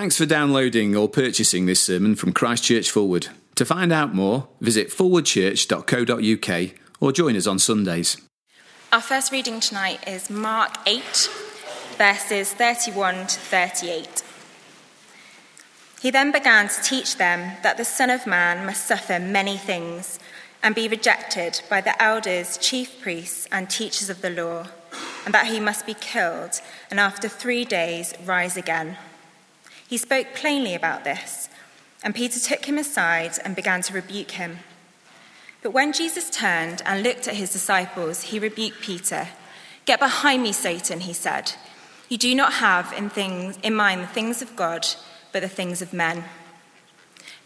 Thanks for downloading or purchasing this sermon from Christchurch Forward. To find out more, visit forwardchurch.co.uk or join us on Sundays. Our first reading tonight is Mark 8, verses 31 to 38. He then began to teach them that the Son of Man must suffer many things and be rejected by the elders, chief priests, and teachers of the law, and that he must be killed and after three days rise again. He spoke plainly about this, and Peter took him aside and began to rebuke him. But when Jesus turned and looked at his disciples, he rebuked Peter. Get behind me, Satan, he said. You do not have in, things, in mind the things of God, but the things of men.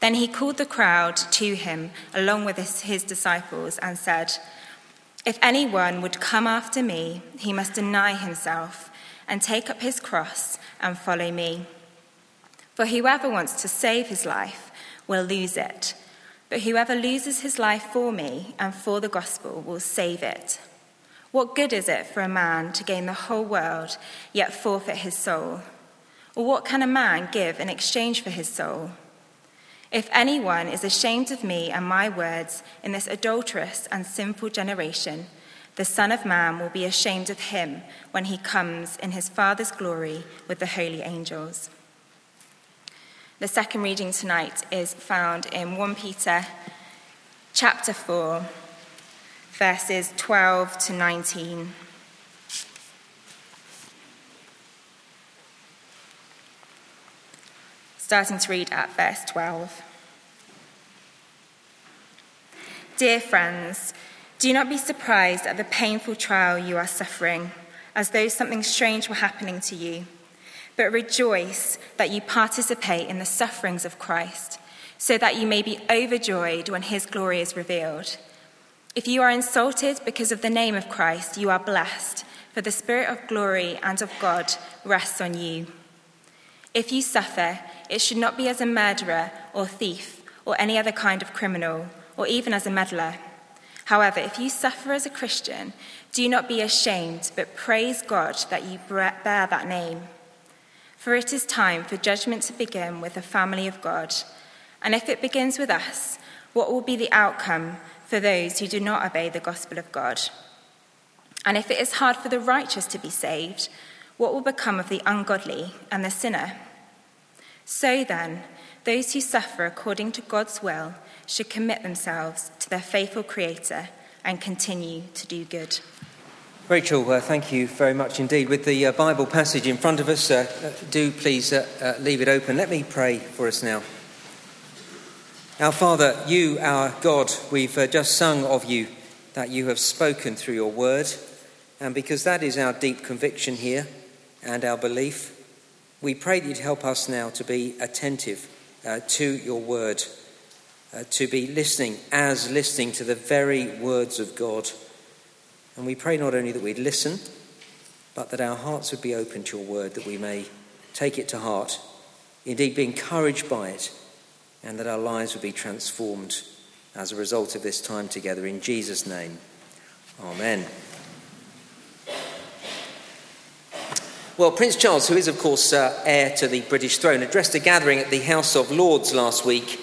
Then he called the crowd to him along with his, his disciples and said, If anyone would come after me, he must deny himself and take up his cross and follow me. For whoever wants to save his life will lose it, but whoever loses his life for me and for the gospel will save it. What good is it for a man to gain the whole world yet forfeit his soul? Or what can a man give in exchange for his soul? If anyone is ashamed of me and my words in this adulterous and sinful generation, the Son of Man will be ashamed of him when he comes in his Father's glory with the holy angels. The second reading tonight is found in 1 Peter chapter 4, verses 12 to 19. Starting to read at verse 12. Dear friends, do not be surprised at the painful trial you are suffering, as though something strange were happening to you but rejoice that you participate in the sufferings of Christ, so that you may be overjoyed when his glory is revealed. If you are insulted because of the name of Christ, you are blessed, for the Spirit of glory and of God rests on you. If you suffer, it should not be as a murderer or thief or any other kind of criminal, or even as a meddler. However, if you suffer as a Christian, do not be ashamed, but praise God that you bear that name. For it is time for judgment to begin with the family of God. And if it begins with us, what will be the outcome for those who do not obey the gospel of God? And if it is hard for the righteous to be saved, what will become of the ungodly and the sinner? So then, those who suffer according to God's will should commit themselves to their faithful Creator and continue to do good. Rachel, uh, thank you very much indeed. With the uh, Bible passage in front of us, uh, uh do please uh, uh, leave it open. Let me pray for us now. Our Father, you, our God, we've just sung of you that you have spoken through your word. And because that is our deep conviction here and our belief, we pray that you'd help us now to be attentive to your word, to be listening as listening to the very words of God. And we pray not only that we'd listen, but that our hearts would be open to your word, that we may take it to heart, indeed be encouraged by it, and that our lives would be transformed as a result of this time together. In Jesus' name, Amen. Well, Prince Charles, who is, of course, uh, heir to the British throne, addressed a gathering at the House of Lords last week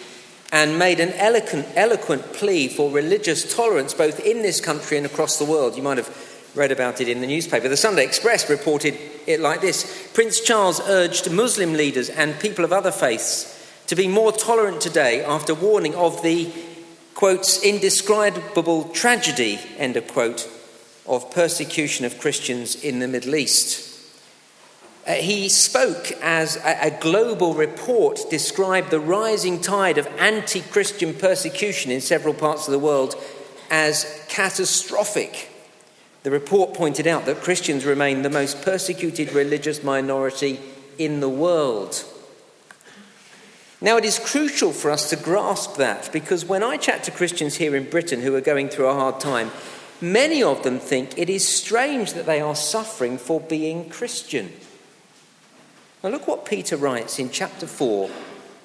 and made an eloquent, eloquent plea for religious tolerance both in this country and across the world. You might have read about it in the newspaper. The Sunday Express reported it like this Prince Charles urged Muslim leaders and people of other faiths to be more tolerant today after warning of the, quotes, indescribable tragedy, end of quote, of persecution of Christians in the Middle East. Uh, he spoke as a, a, global report described the rising tide of anti Christian persecution in several parts of the world as catastrophic. The report pointed out that Christians remain the most persecuted religious minority in the world. Now, it is crucial for us to grasp that because when I chat to Christians here in Britain who are going through a hard time, many of them think it is strange that they are suffering for being Christian. Now, look what Peter writes in chapter 4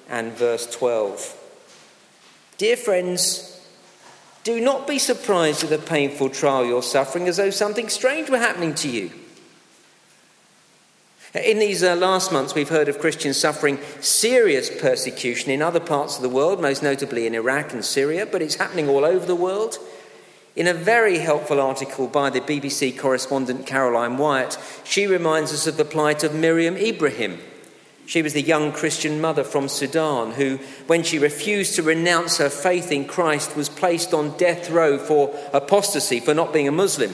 and verse 12. Dear friends, do not be surprised at the painful trial you're suffering as though something strange were happening to you. In these uh, last months, we've heard of Christians suffering serious persecution in other parts of the world, most notably in Iraq and Syria, but it's happening all over the world. In a very helpful article by the BBC correspondent Caroline Wyatt, she reminds us of the plight of Miriam Ibrahim. She was the young Christian mother from Sudan who, when she refused to renounce her faith in Christ, was placed on death row for apostasy, for not being a Muslim.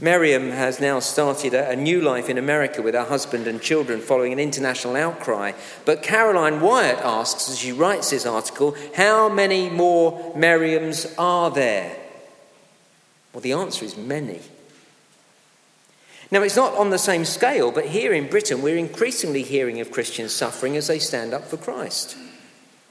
Miriam has now started a, new life in America with her husband and children following an international outcry. But Caroline Wyatt asks, as she writes this article, how many more Miriams are there? Well, the answer is many. Now, it's not on the same scale, but here in Britain, we're increasingly hearing of Christians suffering as they stand up for Christ.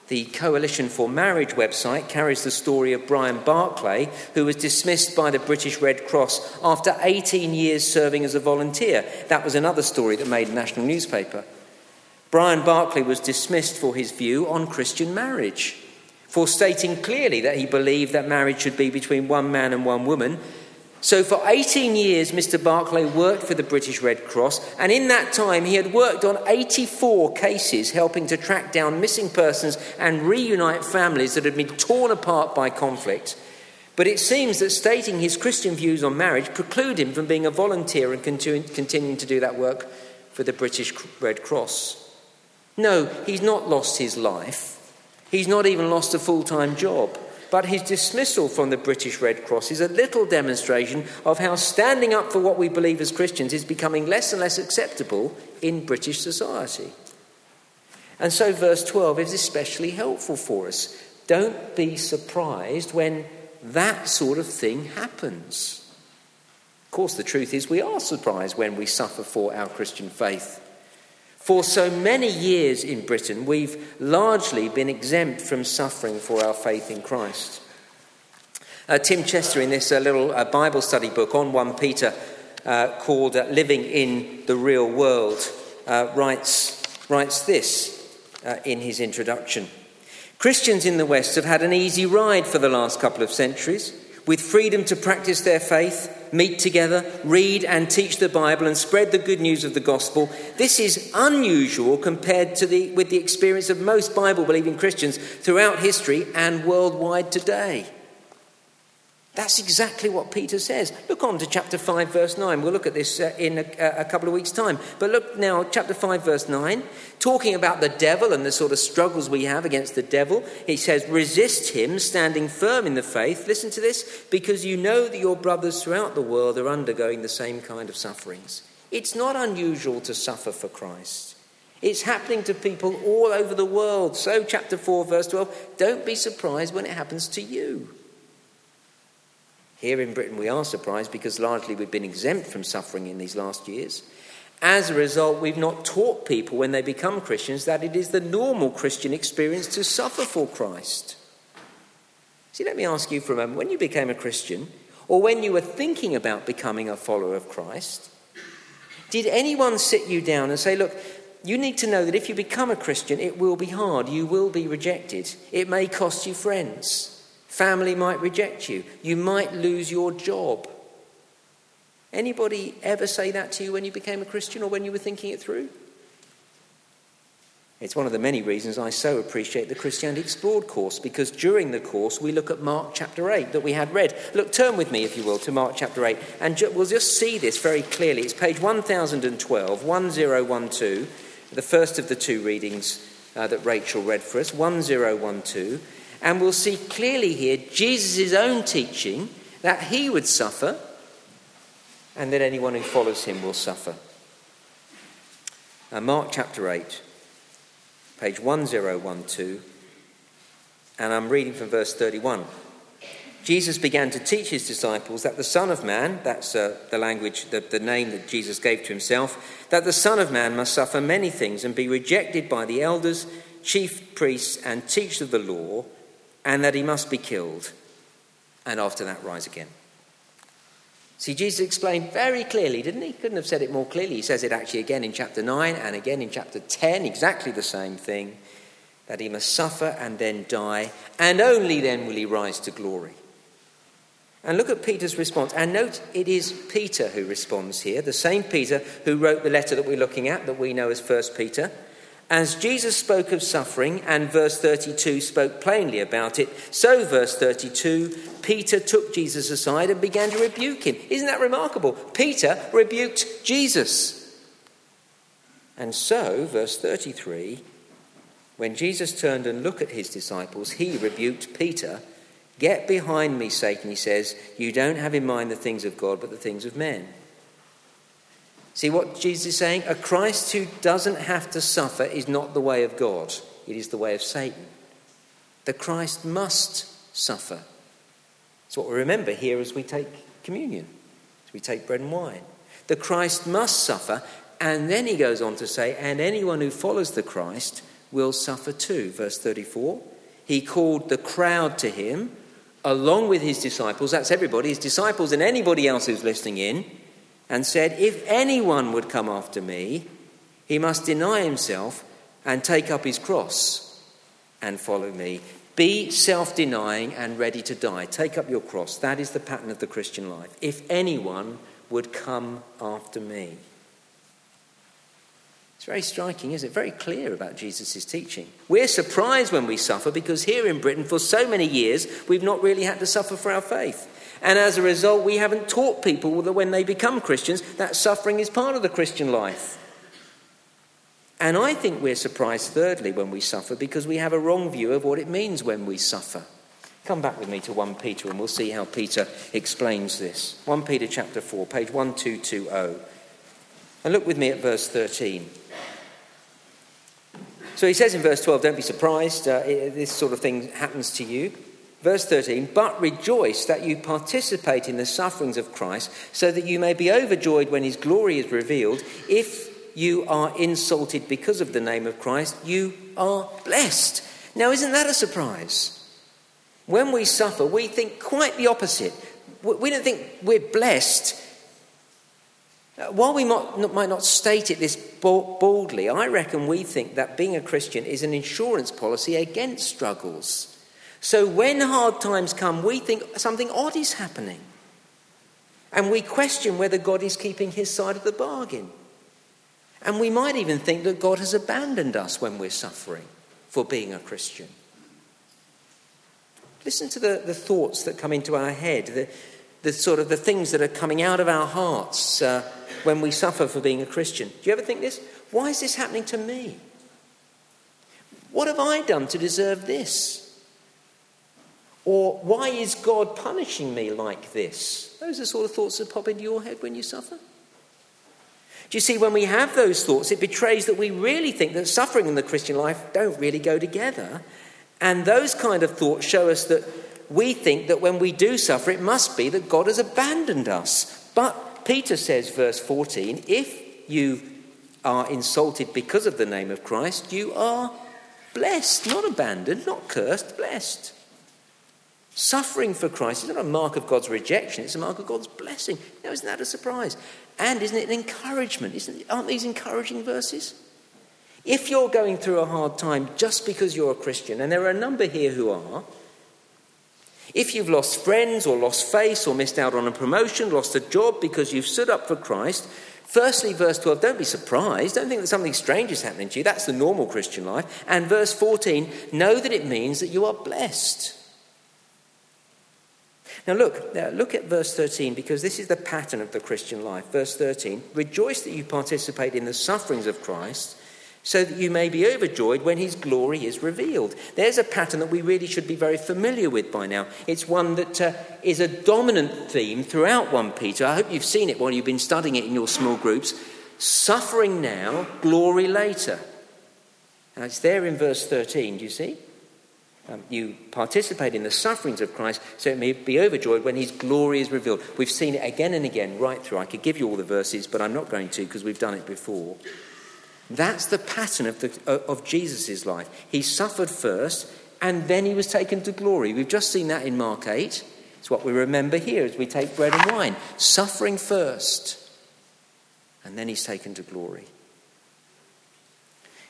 The Coalition for Marriage website carries the story of Brian Barclay, who was dismissed by the British Red Cross after 18 years serving as a volunteer. That was another story that made a national newspaper. Brian Barclay was dismissed for his view on Christian marriage for stating clearly that he believed that marriage should be between one man and one woman. So, for 18 years, Mr. Barclay worked for the British Red Cross, and in that time, he had worked on 84 cases helping to track down missing persons and reunite families that had been torn apart by conflict. But it seems that stating his Christian views on marriage preclude him from being a volunteer and continuing to do that work for the British Red Cross. No, he's not lost his life. He's not even lost a full time job. But his dismissal from the British Red Cross is a little demonstration of how standing up for what we believe as Christians is becoming less and less acceptable in British society. And so, verse 12 is especially helpful for us. Don't be surprised when that sort of thing happens. Of course, the truth is, we are surprised when we suffer for our Christian faith. For so many years in Britain, we've largely been exempt from suffering for our faith in Christ. Uh, Tim Chester, in this uh, little uh, Bible study book on 1 Peter uh, called uh, Living in the Real World, uh, writes, writes this in his introduction Christians in the West have had an easy ride for the last couple of centuries with freedom to practice their faith, meet together, read and teach the Bible, and spread the good news of the gospel. This is unusual compared to the, with the experience of most Bible believing Christians throughout history and worldwide today. That's exactly what Peter says. Look on to chapter 5, verse 9. We'll look at this uh, in a, a, couple of weeks' time. But look now, chapter 5, verse 9, talking about the devil and the sort of struggles we have against the devil. He says, Resist him, standing firm in the faith. Listen to this, because you know that your brothers throughout the world are undergoing the same kind of sufferings. It's not unusual to suffer for Christ. It's happening to people all over the world. So, chapter 4, verse 12, don't be surprised when it happens to you. Here in Britain, we are surprised because largely we've been exempt from suffering in these last years. As a result, we've not taught people when they become Christians that it is the normal Christian experience to suffer for Christ. See, let me ask you for a moment when you became a Christian, or when you were thinking about becoming a follower of Christ, did anyone sit you down and say, Look, you need to know that if you become a Christian, it will be hard, you will be rejected, it may cost you friends. Family might reject you. You might lose your job. Anybody ever say that to you when you became a Christian or when you were thinking it through? It's one of the many reasons I so appreciate the Christianity Explored course because during the course we look at Mark chapter 8 that we had read. Look, turn with me, if you will, to Mark chapter 8 and ju- we'll just see this very clearly. It's page 1012, 1012, the first of the two readings uh, that Rachel read for us, 1012. And we'll see clearly here Jesus' own teaching that he would suffer and that anyone who follows him will suffer. Now, Mark chapter 8, page 1012, and I'm reading from verse 31. Jesus began to teach his disciples that the Son of Man, that's uh, the language, the, the name that Jesus gave to himself, that the Son of Man must suffer many things and be rejected by the elders, chief priests, and teachers of the law and that he must be killed, and after that rise again. See, Jesus explained very clearly, didn't he? Couldn't have said it more clearly. He says it actually again in chapter 9 and again in chapter 10, exactly the same thing that he must suffer and then die, and only then will he rise to glory. And look at Peter's response. And note it is Peter who responds here, the same Peter who wrote the letter that we're looking at, that we know as 1 Peter. As Jesus spoke of suffering, and verse 32 spoke plainly about it, so, verse 32, Peter took Jesus aside and began to rebuke him. Isn't that remarkable? Peter rebuked Jesus. And so, verse 33, when Jesus turned and looked at his disciples, he rebuked Peter Get behind me, Satan, he says. You don't have in mind the things of God, but the things of men. See what Jesus is saying? A Christ who doesn't have to suffer is not the way of God, it is the way of Satan. The Christ must suffer. That's what we remember here as we take communion, as we take bread and wine. The Christ must suffer, and then he goes on to say, and anyone who follows the Christ will suffer too. Verse 34 He called the crowd to him along with his disciples, that's everybody, his disciples and anybody else who's listening in, and said, If anyone would come after me, he must deny himself and take up his cross and follow me. Be self denying and ready to die. Take up your cross. That is the pattern of the Christian life. If anyone would come after me. It's very striking, isn't it? Very clear about Jesus' teaching. We're surprised when we suffer because here in Britain, for so many years, we've not really had to suffer for our faith. And as a result, we haven't taught people that when they become Christians, that suffering is part of the Christian life. And I think we're surprised, thirdly, when we suffer because we have a wrong view of what it means when we suffer. Come back with me to 1 Peter and we'll see how Peter explains this. 1 Peter chapter 4, page 1220. And look with me at verse 13. So he says in verse 12, don't be surprised, uh, this sort of thing happens to you. Verse 13, but rejoice that you participate in the sufferings of Christ, so that you may be overjoyed when his glory is revealed. If you are insulted because of the name of Christ, you are blessed. Now, isn't that a surprise? When we suffer, we think quite the opposite. We don't think we're blessed uh, while we might not state it this boldly, I reckon we think that being a Christian is an insurance policy against struggles. So when hard times come, we think something odd is happening. And we question whether God is keeping his side of the bargain. And we might even think that God has abandoned us when we're suffering for being a Christian. Listen to the, the thoughts that come into our head, the, the sort of the things that are coming out of our hearts. Uh, when we suffer for being a Christian. Do you ever think this? Why is this happening to me? What have I done to deserve this? Or why is God punishing me like this? Those are the sort of thoughts that pop into your head when you suffer. Do you see, when we have those thoughts, it betrays that we really think that suffering and the Christian life don't really go together. And those kind of thoughts show us that we think that when we do suffer, it must be that God has abandoned us. But Peter says, verse 14, if you are insulted because of the name of Christ, you are blessed, not abandoned, not cursed, blessed. Suffering for Christ is not a mark of God's rejection, it's a mark of God's blessing. Now, isn't that a surprise? And isn't it an encouragement? Isn't, aren't these encouraging verses? If you're going through a hard time just because you're a Christian, and there are a number here who are, if you've lost friends or lost face or missed out on a promotion, lost a job because you've stood up for Christ, firstly, verse 12, don't be surprised. Don't think that something strange is happening to you. That's the normal Christian life. And verse 14, know that it means that you are blessed. Now, look, look at verse 13 because this is the pattern of the Christian life. Verse 13 Rejoice that you participate in the sufferings of Christ so that you may be overjoyed when his glory is revealed. There's a pattern that we really should be very familiar with by now. It's one that uh, is a dominant theme throughout 1 Peter. I hope you've seen it while you've been studying it in your small groups. Suffering now, glory later. Now it's there in verse 13, do you see? Um, you participate in the sufferings of Christ so it may be overjoyed when his glory is revealed. We've seen it again and again right through. I could give you all the verses, but I'm not going to because we've done it before. That's the pattern of, of Jesus' life. He suffered first and then he was taken to glory. We've just seen that in Mark 8. It's what we remember here as we take bread and wine. Suffering first and then he's taken to glory.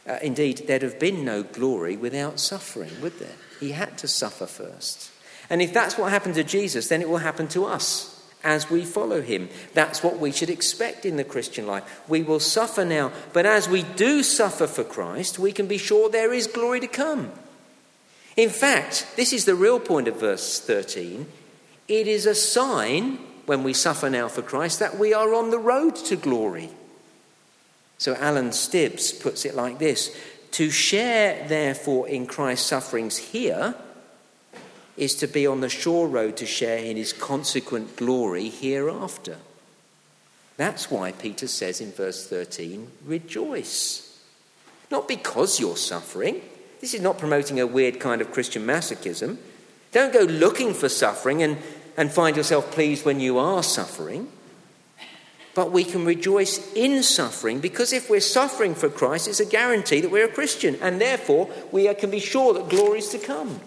Uh, indeed, there'd have been no glory without suffering, would there? He had to suffer first. And if that's what happened to Jesus, then it will happen to us as we follow him. That's what we should expect in the Christian life. We will suffer now, but as we do suffer for Christ, we can be sure there is glory to come. In fact, this is the real point of verse 13. It is a sign, when we suffer now for Christ, that we are on the road to glory. So Alan Stibbs puts it like this To share, therefore, in Christ's sufferings here is to be on the sure road to share in his consequent glory hereafter. That's why Peter says in verse 13, rejoice. Not because you're suffering. This is not promoting a weird kind of Christian masochism. Don't go looking for suffering and, and find yourself pleased when you are suffering. But we can rejoice in suffering because if we're suffering for Christ, it's a guarantee that we're a Christian, and therefore we can be sure that glory is to come.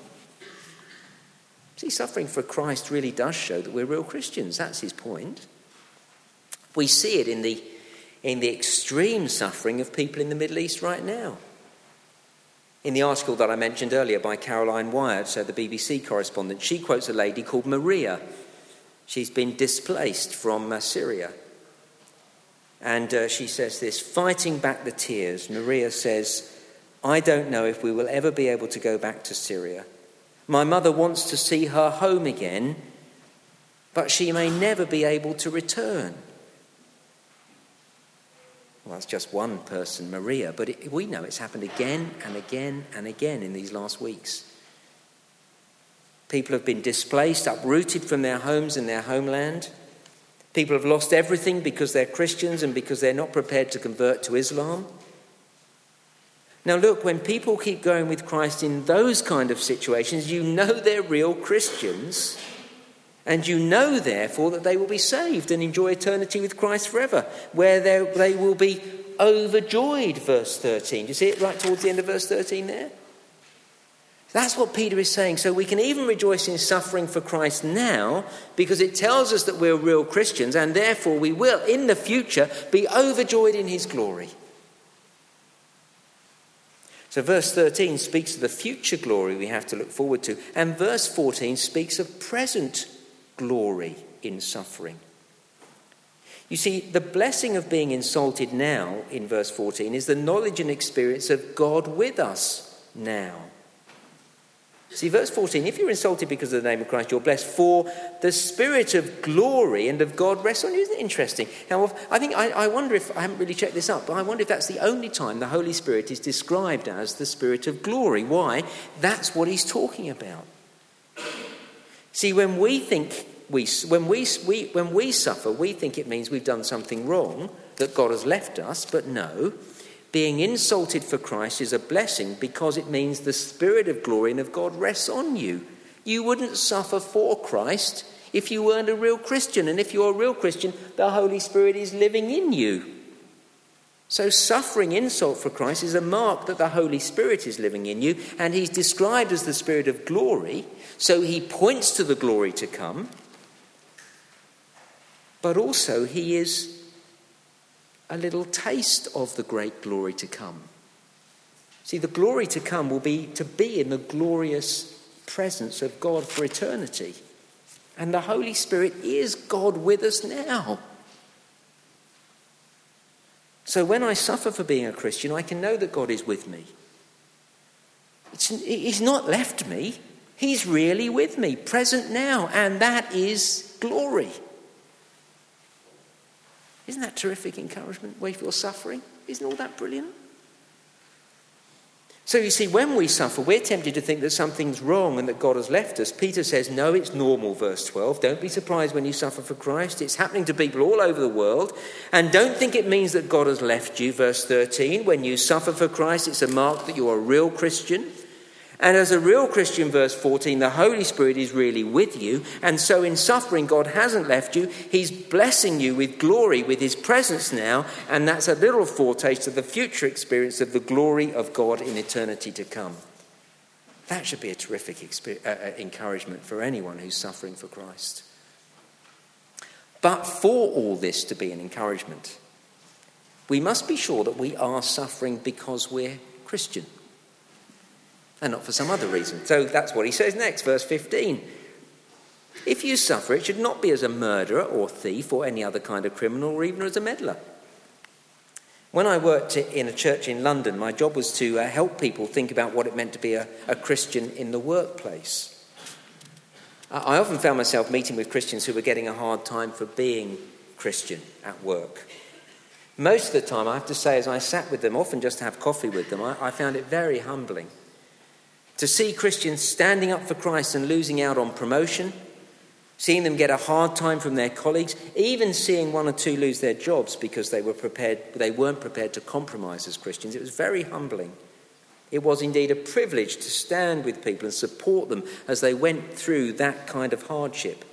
See, suffering for Christ really does show that we're real Christians. That's his point. We see it in the, in the extreme suffering of people in the Middle East right now. In the article that I mentioned earlier by Caroline Wyatt, so the BBC correspondent, she quotes a lady called Maria. She's been displaced from uh, Syria. And uh, she says this fighting back the tears, Maria says, I don't know if we will ever be able to go back to Syria. My mother wants to see her home again, but she may never be able to return. Well, that's just one person, Maria, but it, we know it's happened again and again and again in these last weeks. People have been displaced, uprooted from their homes and their homeland. People have lost everything because they're Christians and because they're not prepared to convert to Islam. Now, look, when people keep going with Christ in those kind of situations, you know they're real Christians, and you know, therefore, that they will be saved and enjoy eternity with Christ forever, where they will be overjoyed, verse 13. Do you see it right towards the end of verse 13 there? That's what Peter is saying. So we can even rejoice in suffering for Christ now because it tells us that we're real Christians, and therefore we will, in the future, be overjoyed in his glory. So, verse 13 speaks of the future glory we have to look forward to, and verse 14 speaks of present glory in suffering. You see, the blessing of being insulted now in verse 14 is the knowledge and experience of God with us now. See, verse 14 if you're insulted because of the name of Christ, you're blessed, for the spirit of glory and of God rests on you. Isn't it interesting? Now, I think, I, I wonder if, I haven't really checked this up, but I wonder if that's the only time the Holy Spirit is described as the spirit of glory. Why? That's what he's talking about. See, when we think we, when we, we, when we suffer, we think it means we've done something wrong, that God has left us, but no. Being insulted for Christ is a blessing because it means the Spirit of glory and of God rests on you. You wouldn't suffer for Christ if you weren't a real Christian. And if you're a real Christian, the Holy Spirit is living in you. So, suffering insult for Christ is a mark that the Holy Spirit is living in you, and He's described as the Spirit of glory. So, He points to the glory to come, but also He is a little taste of the great glory to come. See, the glory to come will be to be in the glorious presence of God for eternity. And the Holy Spirit is God with us now. So when I suffer for being a Christian, I can know that God is with me. It's, he's not left me, He's really with me, present now, and that is glory. Isn't that terrific encouragement where you're suffering? Isn't all that brilliant? So you see, when we suffer, we're tempted to think that something's wrong and that God has left us. Peter says, no, it's normal, verse 12. Don't be surprised when you suffer for Christ. It's happening to people all over the world. And don't think it means that God has left you, verse 13. When you suffer for Christ, it's a mark that you're a real Christian. And as a real Christian, verse 14, the Holy Spirit is really with you. And so in suffering, God hasn't left you. He's blessing you with glory, with His presence now. And that's a little foretaste of the future experience of the glory of God in eternity to come. That should be a terrific uh, uh, encouragement for anyone who's suffering for Christ. But for all this to be an encouragement, we must be sure that we are suffering because we're Christian and not for some other reason. So that's what he says next, verse 15. If you suffer, it should not be as a murderer or thief or any other kind of criminal or even as a meddler. When I worked in a church in London, my job was to uh, help people think about what it meant to be a, a Christian in the workplace. I often found myself meeting with Christians who were getting a hard time for being Christian at work. Most of the time, I have to say, as I sat with them, often just to have coffee with them, I, I found it very humbling to see Christians standing up for Christ and losing out on promotion, seeing them get a hard time from their colleagues, even seeing one or two lose their jobs because they, were prepared, they weren't prepared to compromise as Christians. It was very humbling. It was indeed a privilege to stand with people and support them as they went through that kind of hardship.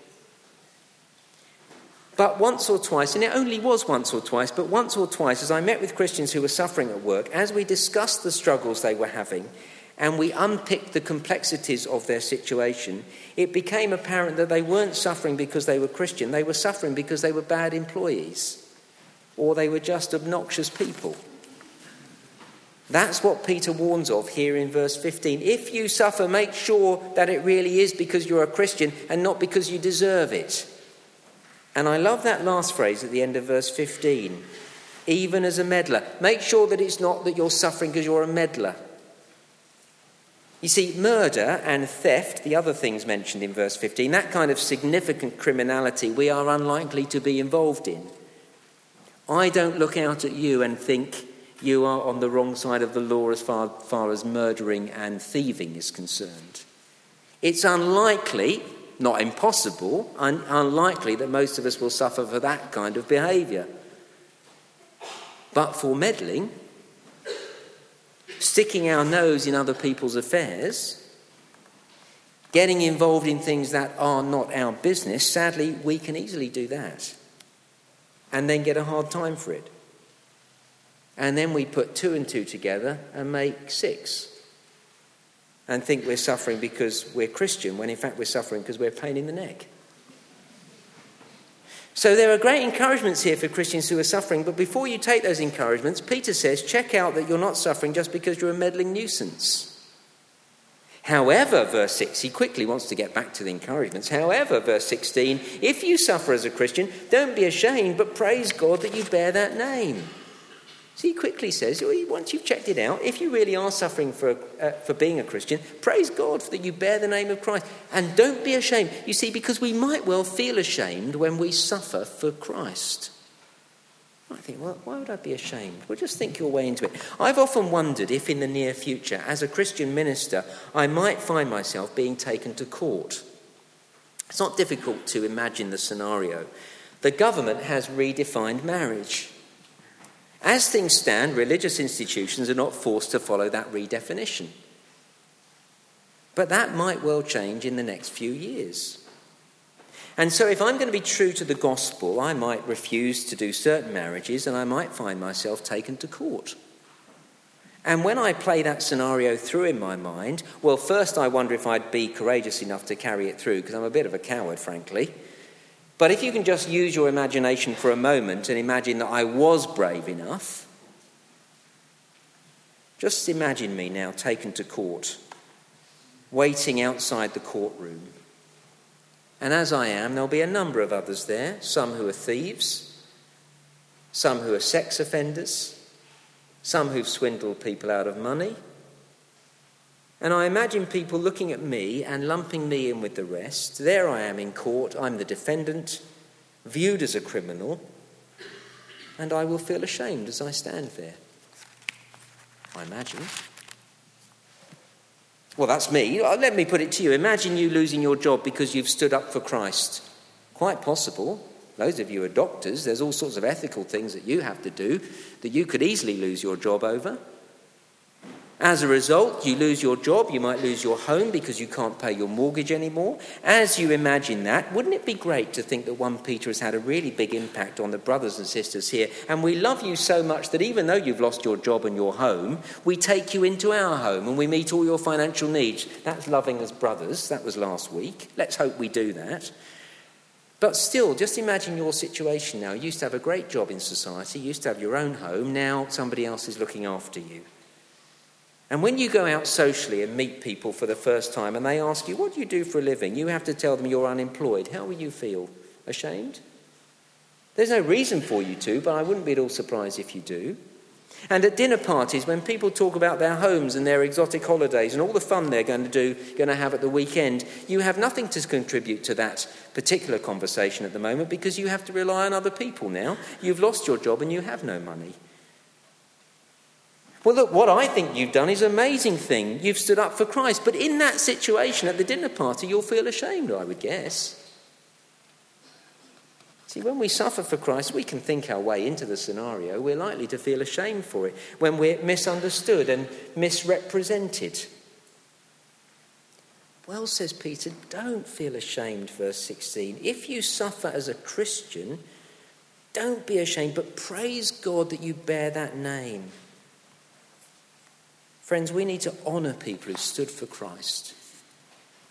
But once or twice, and it only was once or twice, but once or twice, as I met with Christians who were suffering at work, as we discussed the struggles they were having, and we unpicked the complexities of their situation, it became apparent that they weren't suffering because they were Christian, they were suffering because they were bad employees or they were just obnoxious people. That's what Peter warns of here in verse 15. If you suffer, make sure that it really is because you're a Christian and not because you deserve it. And I love that last phrase at the end of verse 15. Even as a meddler. Make sure that it's not that you're suffering because you're a meddler. You see, murder and theft, the other things mentioned in verse 15, that kind of significant criminality we are unlikely to be involved in. I don't look out at you and think you are on the wrong side of the law as far, far as murdering and thieving is concerned. It's unlikely, not impossible, un- unlikely that most of us will suffer for that kind of behaviour. But for meddling, sticking our nose in other people's affairs, getting involved in things that are not our business, sadly, we can easily do that and then get a hard time for it. And then we put two and two together and make six. And think we're suffering because we're Christian, when in fact we're suffering because we're pain in the neck. So there are great encouragements here for Christians who are suffering, but before you take those encouragements, Peter says, check out that you're not suffering just because you're a meddling nuisance. However, verse 6, he quickly wants to get back to the encouragements. However, verse 16, if you suffer as a Christian, don't be ashamed, but praise God that you bear that name. So he quickly says, once you've checked it out, if you really are suffering for, uh, for being a Christian, praise God that you bear the name of Christ. And don't be ashamed. You see, because we might well feel ashamed when we suffer for Christ. I think, well, why would I be ashamed? Well, just think your way into it. I've often wondered if in the near future, as a Christian minister, I might find myself being taken to court. It's not difficult to imagine the scenario. The government has redefined marriage. As things stand, religious institutions are not forced to follow that redefinition. But that might well change in the next few years. And so, if I'm going to be true to the gospel, I might refuse to do certain marriages and I might find myself taken to court. And when I play that scenario through in my mind, well, first I wonder if I'd be courageous enough to carry it through, because I'm a bit of a coward, frankly. But if you can just use your imagination for a moment and imagine that I was brave enough, just imagine me now taken to court, waiting outside the courtroom. And as I am, there'll be a number of others there some who are thieves, some who are sex offenders, some who've swindled people out of money and I imagine people looking at me and lumping me in with the rest. There I am in court, I'm the defendant, viewed as a criminal, and I will feel ashamed as I stand there. I imagine. Well, that's me. Uh, let me put it to you. Imagine you losing your job because you've stood up for Christ. Quite possible. Those of you are doctors, there's all sorts of ethical things that you have to do that you could easily lose your job over. As a result, you lose your job, you might lose your home because you can't pay your mortgage anymore. As you imagine that, wouldn't it be great to think that 1 Peter has had a really big impact on the brothers and sisters here? And we love you so much that even though you've lost your job and your home, we take you into our home and we meet all your financial needs. That's loving as brothers. That was last week. Let's hope we do that. But still, just imagine your situation now. You used to have a great job in society, you used to have your own home, now somebody else is looking after you. And when you go out socially and meet people for the first time and they ask you, What do you do for a living? you have to tell them you're unemployed. How will you feel? Ashamed? There's no reason for you to, but I wouldn't be at all surprised if you do. And at dinner parties, when people talk about their homes and their exotic holidays and all the fun they're going to do, going to have at the weekend, you have nothing to contribute to that particular conversation at the moment because you have to rely on other people now. You've lost your job and you have no money. Well, look, what I think you've done is an amazing thing. You've stood up for Christ. But in that situation at the dinner party, you'll feel ashamed, I would guess. See, when we suffer for Christ, we can think our way into the scenario. We're likely to feel ashamed for it when we're misunderstood and misrepresented. Well, says Peter, don't feel ashamed, verse 16. If you suffer as a Christian, don't be ashamed, but praise God that you bear that name. Friends, we need to honour people who stood for Christ.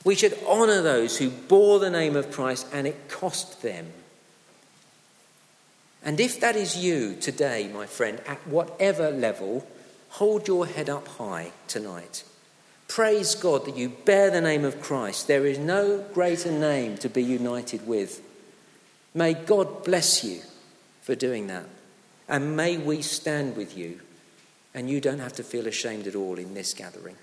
We should honour those who bore the name of Christ and it cost them. And if that is you today, my friend, at whatever level, hold your head up high tonight. Praise God that you bear the name of Christ. There is no greater name to be united with. May God bless you for doing that. And may we stand with you and you don't have to feel ashamed at all in this gathering.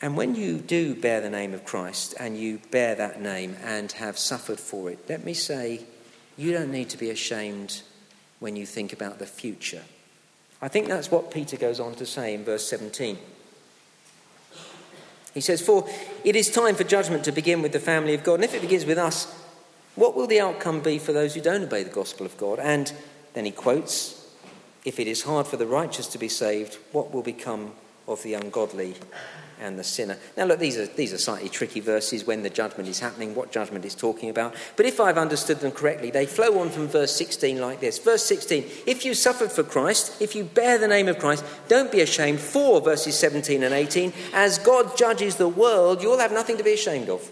And when you do bear the name of Christ and you bear that name and have suffered for it, let me say, you don't need to be ashamed when you think about the future. I think that's what Peter goes on to say in verse 17. He says, For it is time for judgment to begin with the family of God. And if it begins with us, what will the outcome be for those who don't obey the gospel of God? And then he quotes, If it is hard for the righteous to be saved, what will become of the ungodly and the sinner? Now, look, these are, these are slightly tricky verses when the judgment is happening, what judgment is talking about. But if I've understood them correctly, they flow on from verse 16 like this. Verse 16 If you suffered for Christ, if you bear the name of Christ, don't be ashamed. For verses 17 and 18, as God judges the world, you'll have nothing to be ashamed of.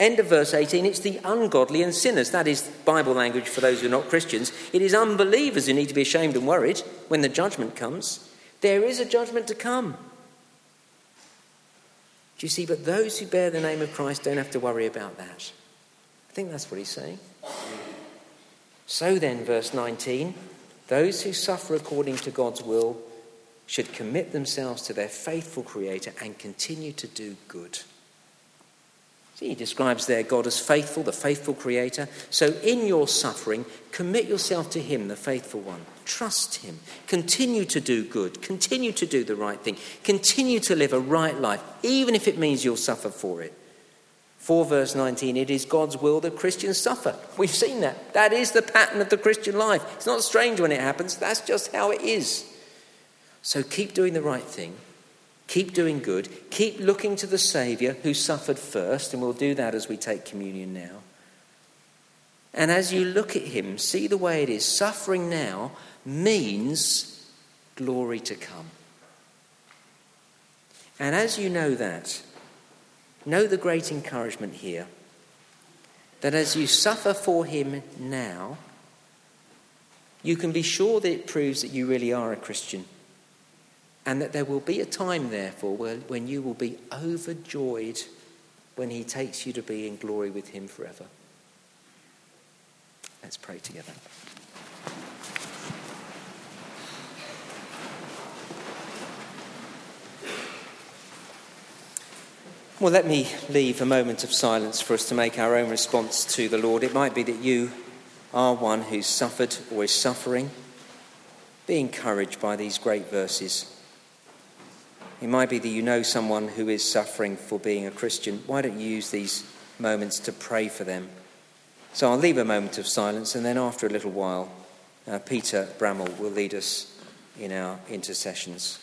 End of verse 18, it's the ungodly and sinners. That is Bible language for those who are not Christians. It is unbelievers who need to be ashamed and worried when the judgment comes. There is a judgment to come. Do you see? But those who bear the name of Christ don't have to worry about that. I think that's what he's saying. So then, verse 19, those who suffer according to God's will should commit themselves to their faithful Creator and continue to do good. He describes there God as faithful, the faithful creator. So in your suffering, commit yourself to Him, the faithful one. Trust Him. Continue to do good. Continue to do the right thing. Continue to live a right life, even if it means you'll suffer for it. 4 verse 19, it is God's will that Christians suffer. We've seen that. That is the pattern of the Christian life. It's not strange when it happens, that's just how it is. So keep doing the right thing Keep doing good. Keep looking to the Saviour who suffered first, and we'll do that as we take communion now. And as you look at him, see the way it is. Suffering now means glory to come. And as you know that, know the great encouragement here that as you suffer for him now, you can be sure that it proves that you really are a Christian and that there will be a time, therefore, when you will be overjoyed when he takes you to be in glory with him forever. Let's pray together. Well, let me leave a moment of silence for us to make our own response to the Lord. It might be that you are one who's suffered or is suffering. Be encouraged by these great verses. It might be that you know someone who is suffering for being a Christian. Why don't you use these moments to pray for them? So I'll leave a moment of silence, and then after a little while, uh, Peter Bramall will lead us in our intercessions.